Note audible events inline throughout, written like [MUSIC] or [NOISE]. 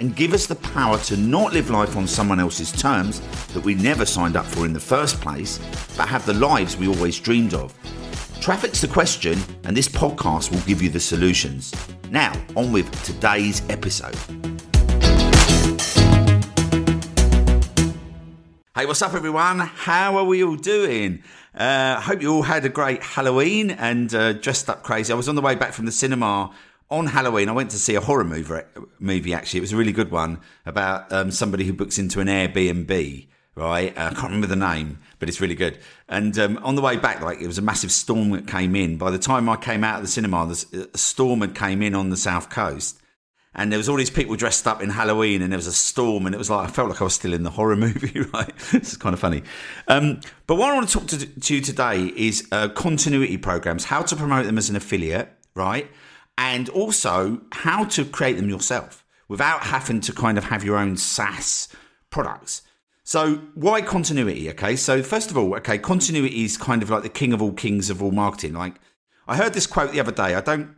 and give us the power to not live life on someone else's terms that we never signed up for in the first place, but have the lives we always dreamed of. Traffic's the question, and this podcast will give you the solutions. Now, on with today's episode. Hey, what's up, everyone? How are we all doing? I uh, hope you all had a great Halloween and uh, dressed up crazy. I was on the way back from the cinema on Halloween. I went to see a horror movie. Movie actually, it was a really good one about um, somebody who books into an Airbnb. Right, uh, I can't remember the name, but it's really good. And um, on the way back, like it was a massive storm that came in. By the time I came out of the cinema, the a storm had came in on the south coast, and there was all these people dressed up in Halloween, and there was a storm, and it was like I felt like I was still in the horror [LAUGHS] movie. Right, this is kind of funny. Um, but what I want to talk to, to you today is uh, continuity programs, how to promote them as an affiliate, right, and also how to create them yourself without having to kind of have your own SaaS products. So why continuity? Okay, so first of all, okay, continuity is kind of like the king of all kings of all marketing. Like I heard this quote the other day. I don't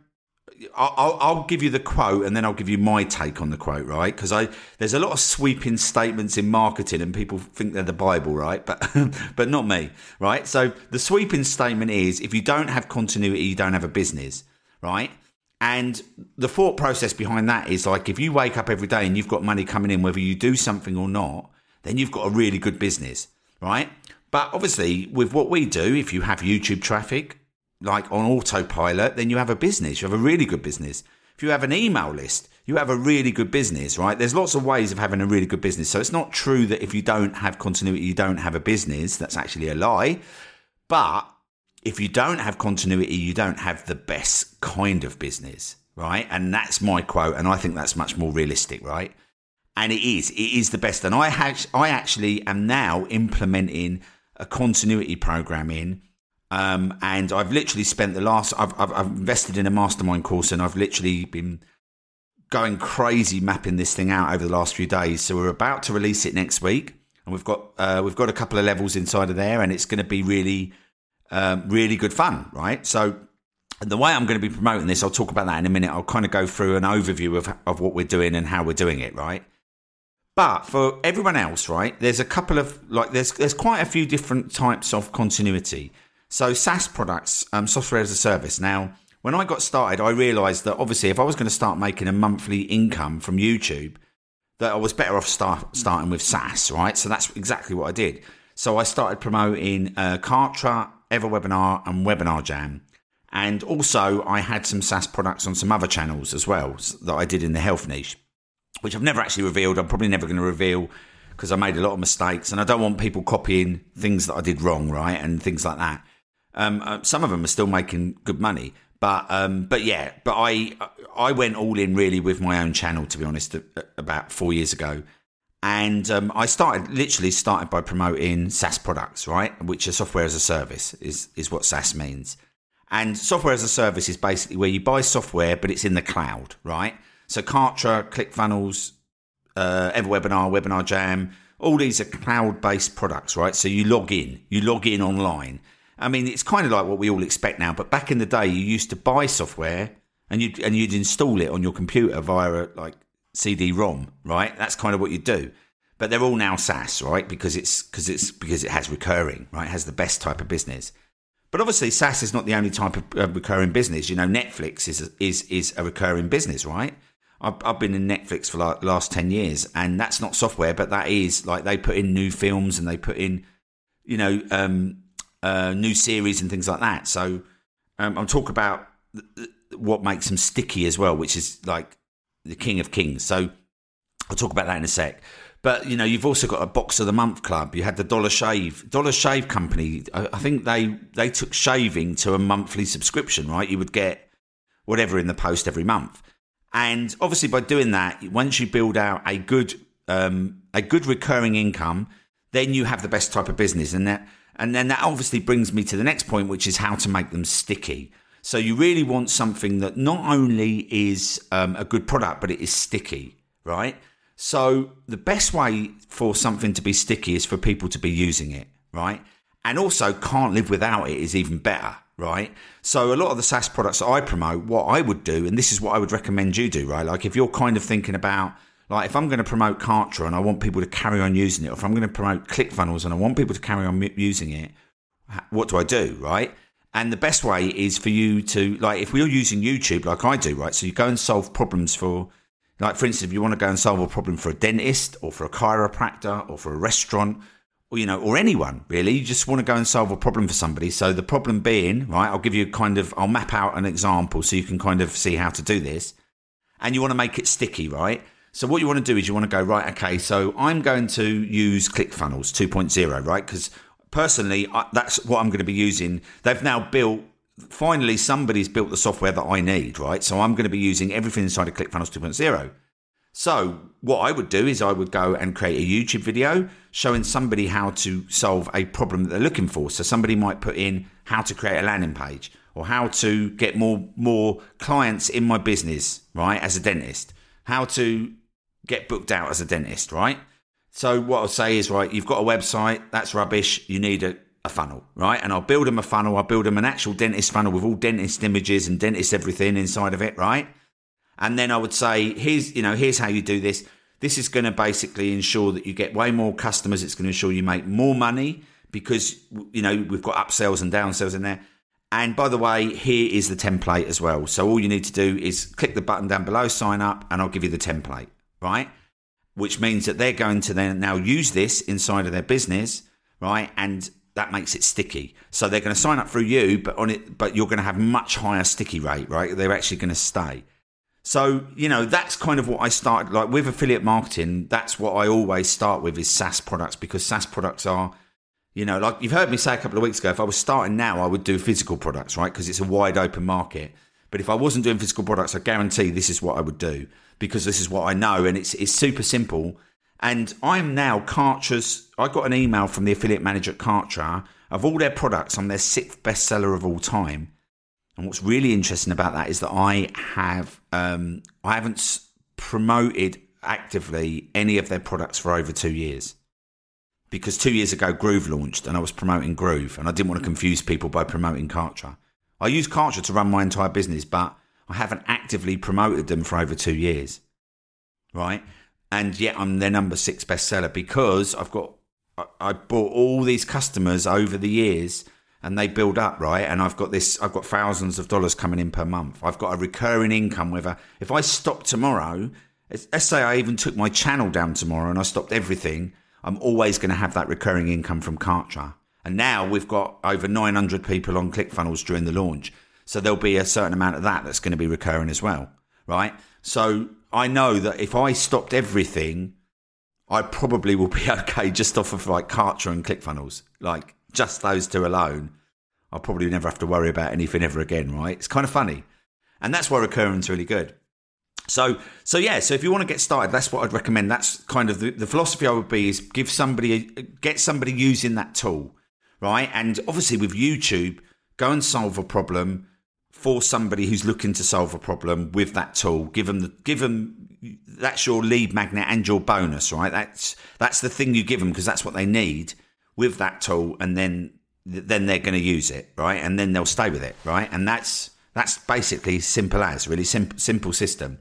I'll, I'll, give you the quote and then I'll give you my take on the quote, right? Because I there's a lot of sweeping statements in marketing and people think they're the Bible, right? But [LAUGHS] but not me, right? So the sweeping statement is if you don't have continuity, you don't have a business, right? And the thought process behind that is like if you wake up every day and you've got money coming in, whether you do something or not, then you've got a really good business, right? But obviously, with what we do, if you have YouTube traffic, like on autopilot, then you have a business. You have a really good business. If you have an email list, you have a really good business, right? There's lots of ways of having a really good business. So it's not true that if you don't have continuity, you don't have a business. That's actually a lie. But if you don't have continuity, you don't have the best kind of business, right? And that's my quote. And I think that's much more realistic, right? And it is, it is the best. And I, I actually am now implementing a continuity program in um, and I've literally spent the last, I've, I've, I've, invested in a mastermind course and I've literally been going crazy mapping this thing out over the last few days. So we're about to release it next week. And we've got, uh, we've got a couple of levels inside of there and it's going to be really, um, really good fun, right? So the way I'm going to be promoting this, I'll talk about that in a minute. I'll kind of go through an overview of, of what we're doing and how we're doing it, right? But for everyone else, right, there's a couple of like there's there's quite a few different types of continuity. So SaaS products, um, software as a service. Now, when I got started, I realized that obviously if I was going to start making a monthly income from YouTube, that I was better off start, starting with SaaS, right? So that's exactly what I did. So I started promoting uh, Kartra, EverWebinar, and Webinar Jam. And also, I had some SaaS products on some other channels as well that I did in the health niche, which I've never actually revealed. I'm probably never going to reveal because I made a lot of mistakes and I don't want people copying things that I did wrong, right? And things like that. Um, uh, some of them are still making good money, but um, but yeah, but I I went all in really with my own channel to be honest about four years ago, and um, I started literally started by promoting SaaS products, right, which are software as a service is is what SaaS means, and software as a service is basically where you buy software but it's in the cloud, right? So Kartra, ClickFunnels, uh, EverWebinar, Webinar Jam, all these are cloud based products, right? So you log in, you log in online I mean, it's kind of like what we all expect now. But back in the day, you used to buy software and you'd and you'd install it on your computer via like CD-ROM, right? That's kind of what you do. But they're all now SaaS, right? Because it's because it's because it has recurring, right? It has the best type of business. But obviously, SaaS is not the only type of recurring business. You know, Netflix is is is a recurring business, right? I've, I've been in Netflix for like last ten years, and that's not software, but that is like they put in new films and they put in, you know, um, uh, new series and things like that. So um, I'm talking about what makes them sticky as well, which is like the king of kings. So I'll talk about that in a sec. But you know, you've also got a box of the month club. You had the Dollar Shave, Dollar Shave Company. I think they they took shaving to a monthly subscription, right? You would get whatever in the post every month, and obviously by doing that, once you build out a good um, a good recurring income, then you have the best type of business. And that, and then that obviously brings me to the next point, which is how to make them sticky. So you really want something that not only is um, a good product, but it is sticky, right? So the best way for something to be sticky is for people to be using it, right? And also can't live without it is even better, right? So a lot of the SaaS products that I promote, what I would do, and this is what I would recommend you do, right? Like if you're kind of thinking about like if I'm going to promote Kartra and I want people to carry on using it, or if I'm going to promote ClickFunnels and I want people to carry on using it, what do I do, right? And the best way is for you to, like, if we're using YouTube like I do, right? So you go and solve problems for, like, for instance, if you want to go and solve a problem for a dentist or for a chiropractor or for a restaurant, or, you know, or anyone really, you just want to go and solve a problem for somebody. So the problem being, right, I'll give you kind of, I'll map out an example so you can kind of see how to do this. And you want to make it sticky, right? So what you want to do is you want to go, right, okay, so I'm going to use ClickFunnels 2.0, right? Because personally, I, that's what I'm going to be using. They've now built. Finally, somebody's built the software that I need, right? So I'm going to be using everything inside of ClickFunnels 2.0. So what I would do is I would go and create a YouTube video showing somebody how to solve a problem that they're looking for. So somebody might put in how to create a landing page or how to get more more clients in my business, right? As a dentist, how to get booked out as a dentist, right? So what I'll say is, right, you've got a website, that's rubbish. You need a, a funnel, right? And I'll build them a funnel. I'll build them an actual dentist funnel with all dentist images and dentist everything inside of it, right? And then I would say, here's, you know, here's how you do this. This is going to basically ensure that you get way more customers. It's going to ensure you make more money because, you know, we've got upsells and downsells in there. And by the way, here is the template as well. So all you need to do is click the button down below, sign up, and I'll give you the template, right? Which means that they're going to then now use this inside of their business, right? And that makes it sticky. So they're going to sign up through you, but on it, but you're going to have much higher sticky rate, right? They're actually going to stay. So, you know, that's kind of what I started like with affiliate marketing. That's what I always start with is SaaS products because SaaS products are, you know, like you've heard me say a couple of weeks ago, if I was starting now, I would do physical products, right? Because it's a wide open market. But if I wasn't doing physical products, I guarantee this is what I would do because this is what I know and it's it's super simple. And I'm now Kartra's. I got an email from the affiliate manager at Kartra of all their products. I'm their sixth bestseller of all time. And what's really interesting about that is that I have um, I haven't promoted actively any of their products for over two years because two years ago Groove launched and I was promoting Groove and I didn't want to confuse people by promoting Kartra. I use Kartra to run my entire business, but I haven't actively promoted them for over two years. Right. And yet I'm their number six bestseller because I've got, I bought all these customers over the years and they build up, right? And I've got this, I've got thousands of dollars coming in per month. I've got a recurring income whether if I stop tomorrow, let's say I even took my channel down tomorrow and I stopped everything, I'm always going to have that recurring income from Kartra. And now we've got over 900 people on ClickFunnels during the launch. So there'll be a certain amount of that that's going to be recurring as well, right? So I know that if I stopped everything, I probably will be [LAUGHS] okay just off of like Kartra and ClickFunnels, like just those two alone. I'll probably never have to worry about anything ever again, right? It's kind of funny. And that's why recurring's really good. So, so yeah. So if you want to get started, that's what I'd recommend. That's kind of the, the philosophy I would be is give somebody, get somebody using that tool right? And obviously with YouTube, go and solve a problem for somebody who's looking to solve a problem with that tool. Give them the give them that's your lead magnet and your bonus, right? That's that's the thing you give them because that's what they need with that tool, and then then they're going to use it, right? And then they'll stay with it, right? And that's that's basically simple as really simple simple system.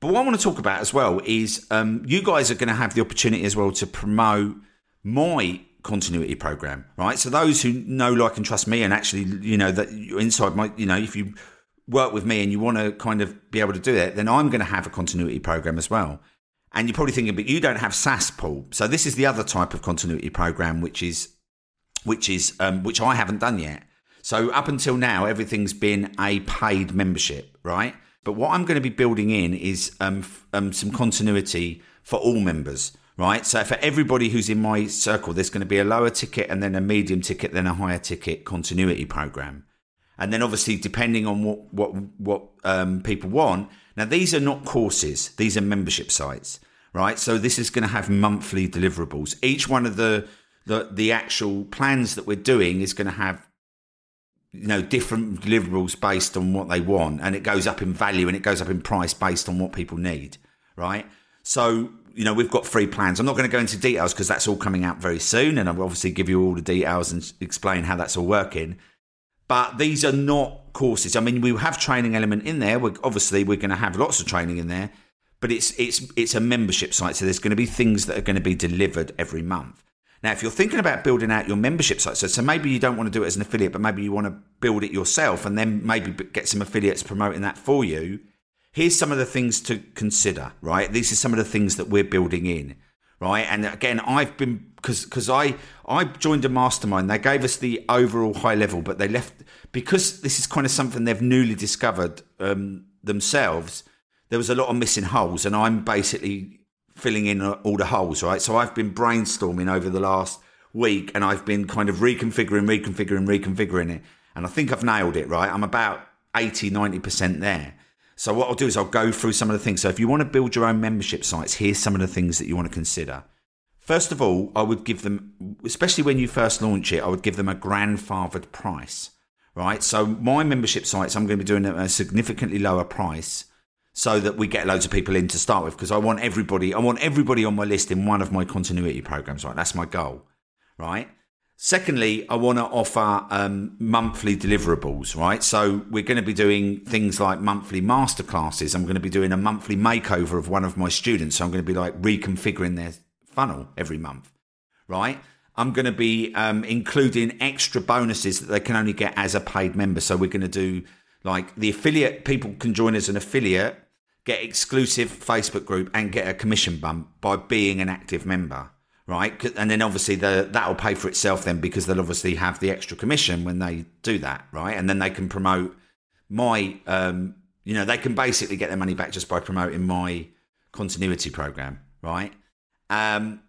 But what I want to talk about as well is um, you guys are going to have the opportunity as well to promote my continuity program, right? So those who know, like, and trust me, and actually, you know, that you're inside my, you know, if you work with me and you want to kind of be able to do that, then I'm going to have a continuity program as well. And you're probably thinking, but you don't have SaaS, Paul. So this is the other type of continuity program, which is, which is, um, which I haven't done yet. So up until now, everything's been a paid membership, right? But what I'm going to be building in is um, um, some continuity for all members right? So for everybody who's in my circle, there's going to be a lower ticket and then a medium ticket, then a higher ticket continuity program. And then obviously, depending on what, what, what um, people want. Now, these are not courses. These are membership sites, right? So this is going to have monthly deliverables. Each one of the the the actual plans that we're doing is going to have you know different deliverables based on what they want and it goes up in value and it goes up in price based on what people need right so you know we've got free plans. I'm not going to go into details because that's all coming out very soon and i'll obviously give you all the details and explain how that's all working. But these are not courses. I mean we have training element in there. We're, obviously we're going to have lots of training in there but it's it's it's a membership site so there's going to be things that are going to be delivered every month. Now, if you're thinking about building out your membership site, so, so maybe you don't want to do it as an affiliate, but maybe you want to build it yourself and then maybe get some affiliates promoting that for you. Here's some of the things to consider, right? These are some of the things that we're building in, right? And again, I've been because because I I joined a mastermind. They gave us the overall high level, but they left because this is kind of something they've newly discovered um, themselves. There was a lot of missing holes, and I'm basically filling in all the holes, right? So I've been brainstorming over the last week and I've been kind of reconfiguring, reconfiguring, reconfiguring it. And I think I've nailed it, right? I'm about 80, 90% there. So what I'll do is I'll go through some of the things. So if you want to build your own membership sites, here's some of the things that you want to consider. First of all, I would give them, especially when you first launch it, I would give them a grandfathered price, right? So my membership sites, I'm going to be doing a significantly lower price so that we get loads of people in to start with because I want everybody I want everybody on my list in one of my continuity programs right that's my goal right secondly I want to offer um, monthly deliverables right? So we're going to be doing things like monthly masterclasses. I'm going to be doing a monthly makeover of one of my students. So I'm going to be like reconfiguring their funnel every month right? I'm going to be um, including extra bonuses that they can only get as a paid member. So we're going to do like the affiliate people can join as an affiliate, get exclusive Facebook group, and get a commission bump by being an active member, right? And then obviously the, that'll pay for itself then because they'll obviously have the extra commission when they do that, right? And then they can promote my, um, you know, they can basically get their money back just by promoting my continuity program, right? Um,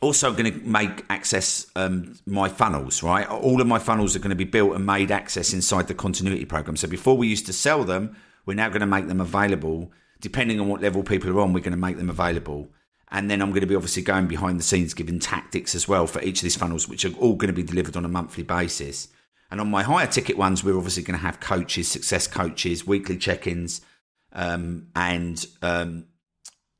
also going to make access um, my funnels right all of my funnels are going to be built and made access inside the continuity program so before we used to sell them we're now going to make them available depending on what level people are on we're going to make them available and then i'm going to be obviously going behind the scenes giving tactics as well for each of these funnels which are all going to be delivered on a monthly basis and on my higher ticket ones we're obviously going to have coaches success coaches weekly check-ins um, and um,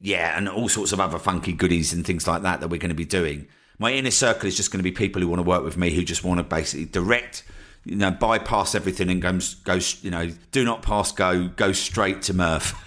yeah, and all sorts of other funky goodies and things like that that we're going to be doing. My inner circle is just going to be people who want to work with me, who just want to basically direct, you know, bypass everything and go, go you know, do not pass go, go straight to Murph. [LAUGHS]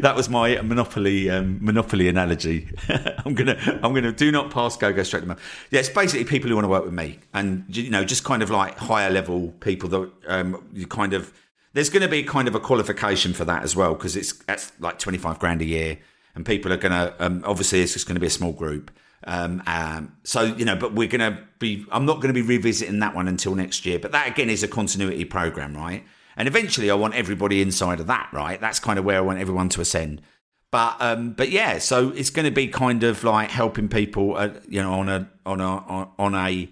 that was my monopoly um, monopoly analogy. [LAUGHS] I'm gonna, I'm gonna do not pass go, go straight to Murph. Yeah, it's basically people who want to work with me, and you know, just kind of like higher level people that um, you kind of there's going to be kind of a qualification for that as well because it's that's like 25 grand a year and people are going to um, obviously it's just going to be a small group um, um, so you know but we're going to be i'm not going to be revisiting that one until next year but that again is a continuity program right? And eventually i want everybody inside of that right? That's kind of where i want everyone to ascend. But um, but yeah so it's going to be kind of like helping people uh, you know on a on a on a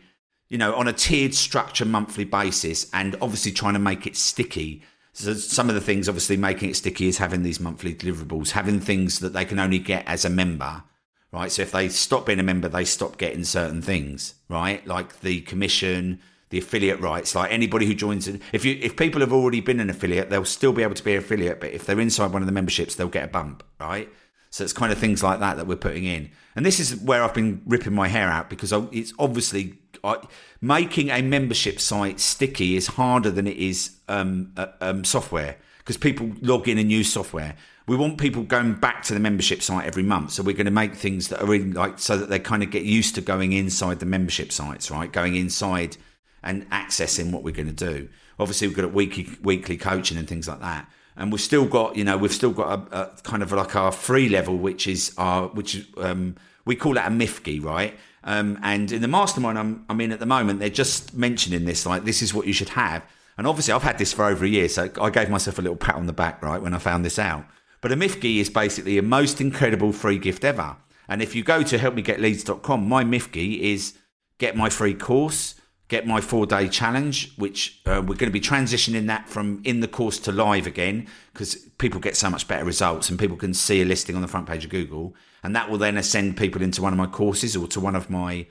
you know on a tiered structure monthly basis and obviously trying to make it sticky. So some of the things, obviously, making it sticky is having these monthly deliverables, having things that they can only get as a member, right? So if they stop being a member, they stop getting certain things, right? Like the commission, the affiliate rights. Like anybody who joins, in, if you if people have already been an affiliate, they'll still be able to be an affiliate, but if they're inside one of the memberships, they'll get a bump, right? So it's kind of things like that that we're putting in, and this is where I've been ripping my hair out because it's obviously I, making a membership site sticky is harder than it is um, uh, um, software because people log in and use software. We want people going back to the membership site every month, so we're going to make things that are in like so that they kind of get used to going inside the membership sites, right? Going inside and accessing what we're going to do. Obviously, we've got weekly weekly coaching and things like that, and we've still got you know we've still got a, a kind of like our free level, which is our which um, we call that a MIFGI, right? Um, and in the mastermind I'm, I'm in at the moment, they're just mentioning this, like, this is what you should have. And obviously, I've had this for over a year, so I gave myself a little pat on the back, right, when I found this out. But a MIFGI is basically a most incredible free gift ever. And if you go to helpmegetleads.com, my MIFGI is get my free course, get my four day challenge, which uh, we're going to be transitioning that from in the course to live again because people get so much better results and people can see a listing on the front page of Google, and that will then ascend people into one of my courses or to one of my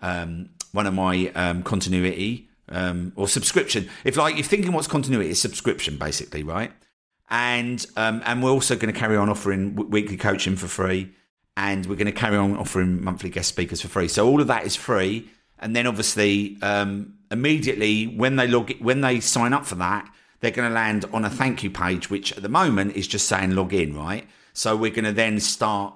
um, one of my um, continuity um, or subscription. If like you're thinking what's continuity, it's subscription basically, right? And um, and we're also going to carry on offering w- weekly coaching for free, and we're going to carry on offering monthly guest speakers for free. So all of that is free. And then obviously um, immediately when they log when they sign up for that they're going to land on a thank you page which at the moment is just saying log in right? So we're going to then start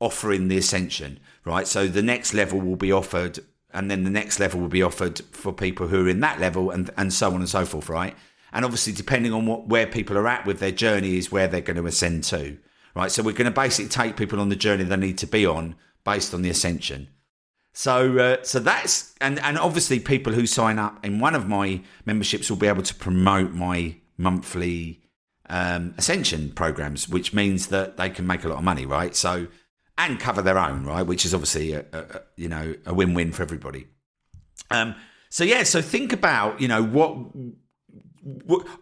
offering the ascension right? So the next level will be offered and then the next level will be offered for people who are in that level and and so on and so forth right and obviously depending on what where people are at with their journey is where they're going to ascend to right so we're going to basically take people on the journey they need to be on based on the ascension so, uh, so that's and and obviously people who sign up in one of my memberships will be able to promote my monthly um, ascension programs, which means that they can make a lot of money, right? So, and cover their own, right? Which is obviously a, a, you know a win-win for everybody. Um, so yeah, so think about you know what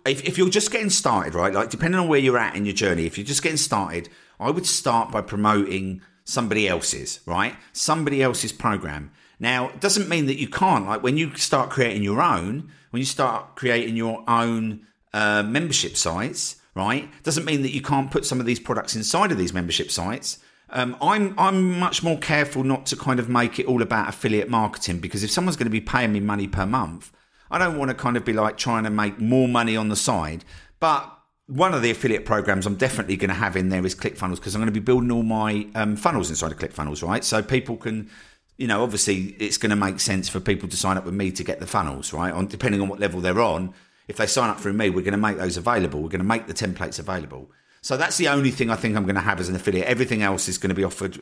if, if you're just getting started, right? Like depending on where you're at in your journey, if you're just getting started, I would start by promoting somebody else's, right? Somebody else's program. Now, it doesn't mean that you can't. Like when you start creating your own, when you start creating your own uh, membership sites, right? Doesn't mean that you can't put some of these products inside of these membership sites. Um, I'm I'm much more careful not to kind of make it all about affiliate marketing because if someone's going to be paying me money per month, I don't want to kind of be like trying to make more money on the side. But one of the affiliate programs I'm definitely going to have in there is ClickFunnels because I'm going to be building all my um, funnels inside of ClickFunnels, right? So people can, you know, obviously it's going to make sense for people to sign up with me to get the funnels, right? On depending on what level they're on. If they sign up through me, we're going to make those available. We're going to make the templates available. So that's the only thing I think I'm going to have as an affiliate. Everything else is going to be offered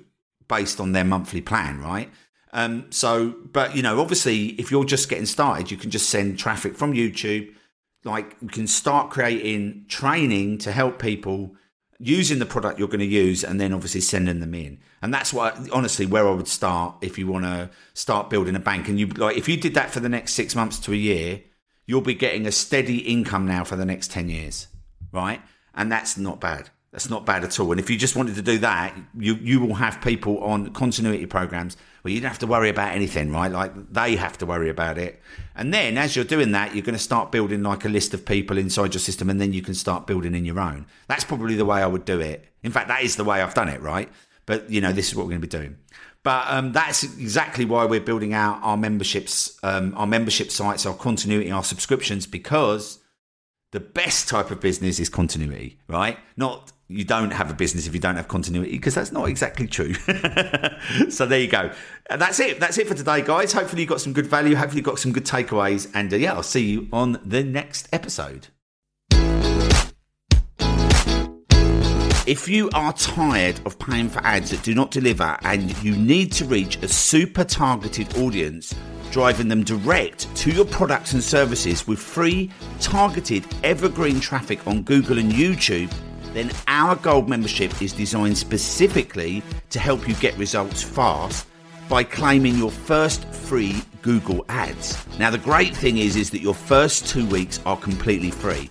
based on their monthly plan, right? Um, so, but you know, obviously, if you're just getting started, you can just send traffic from YouTube. Like you can start creating training to help people using the product you're going to use and then obviously sending them in. And that's what honestly where i would start if you want to start building a bank. And you like if you did that for the next six months to a year you'll be getting a steady income now for the next 10 years right? And that's not bad. That's not bad at all. And if you just wanted to do that, you you will have people on continuity programs where you don't have to worry about anything, right? Like they have to worry about it. And then as you're doing that, you're going to start building like a list of people inside your system, and then you can start building in your own. That's probably the way I would do it. In fact, that is the way I've done it, right? But you know, this is what we're going to be doing. But um, that's exactly why we're building out our memberships, um, our membership sites, our continuity, our subscriptions, because the best type of business is continuity, right? Not you don't have a business if you don't have continuity because that's not exactly true. [LAUGHS] so there you go. And that's it. That's it for today, guys. Hopefully you got some good value. Hopefully you got some good takeaways. And uh, yeah, I'll see you on the next episode. If you are tired of paying for ads that do not deliver and you need to reach a super targeted audience, driving them direct to your products and services with free, targeted, evergreen traffic on Google and YouTube, then our gold membership is designed specifically to help you get results fast by claiming your first free Google ads. Now the great thing is is that your first 2 weeks are completely free.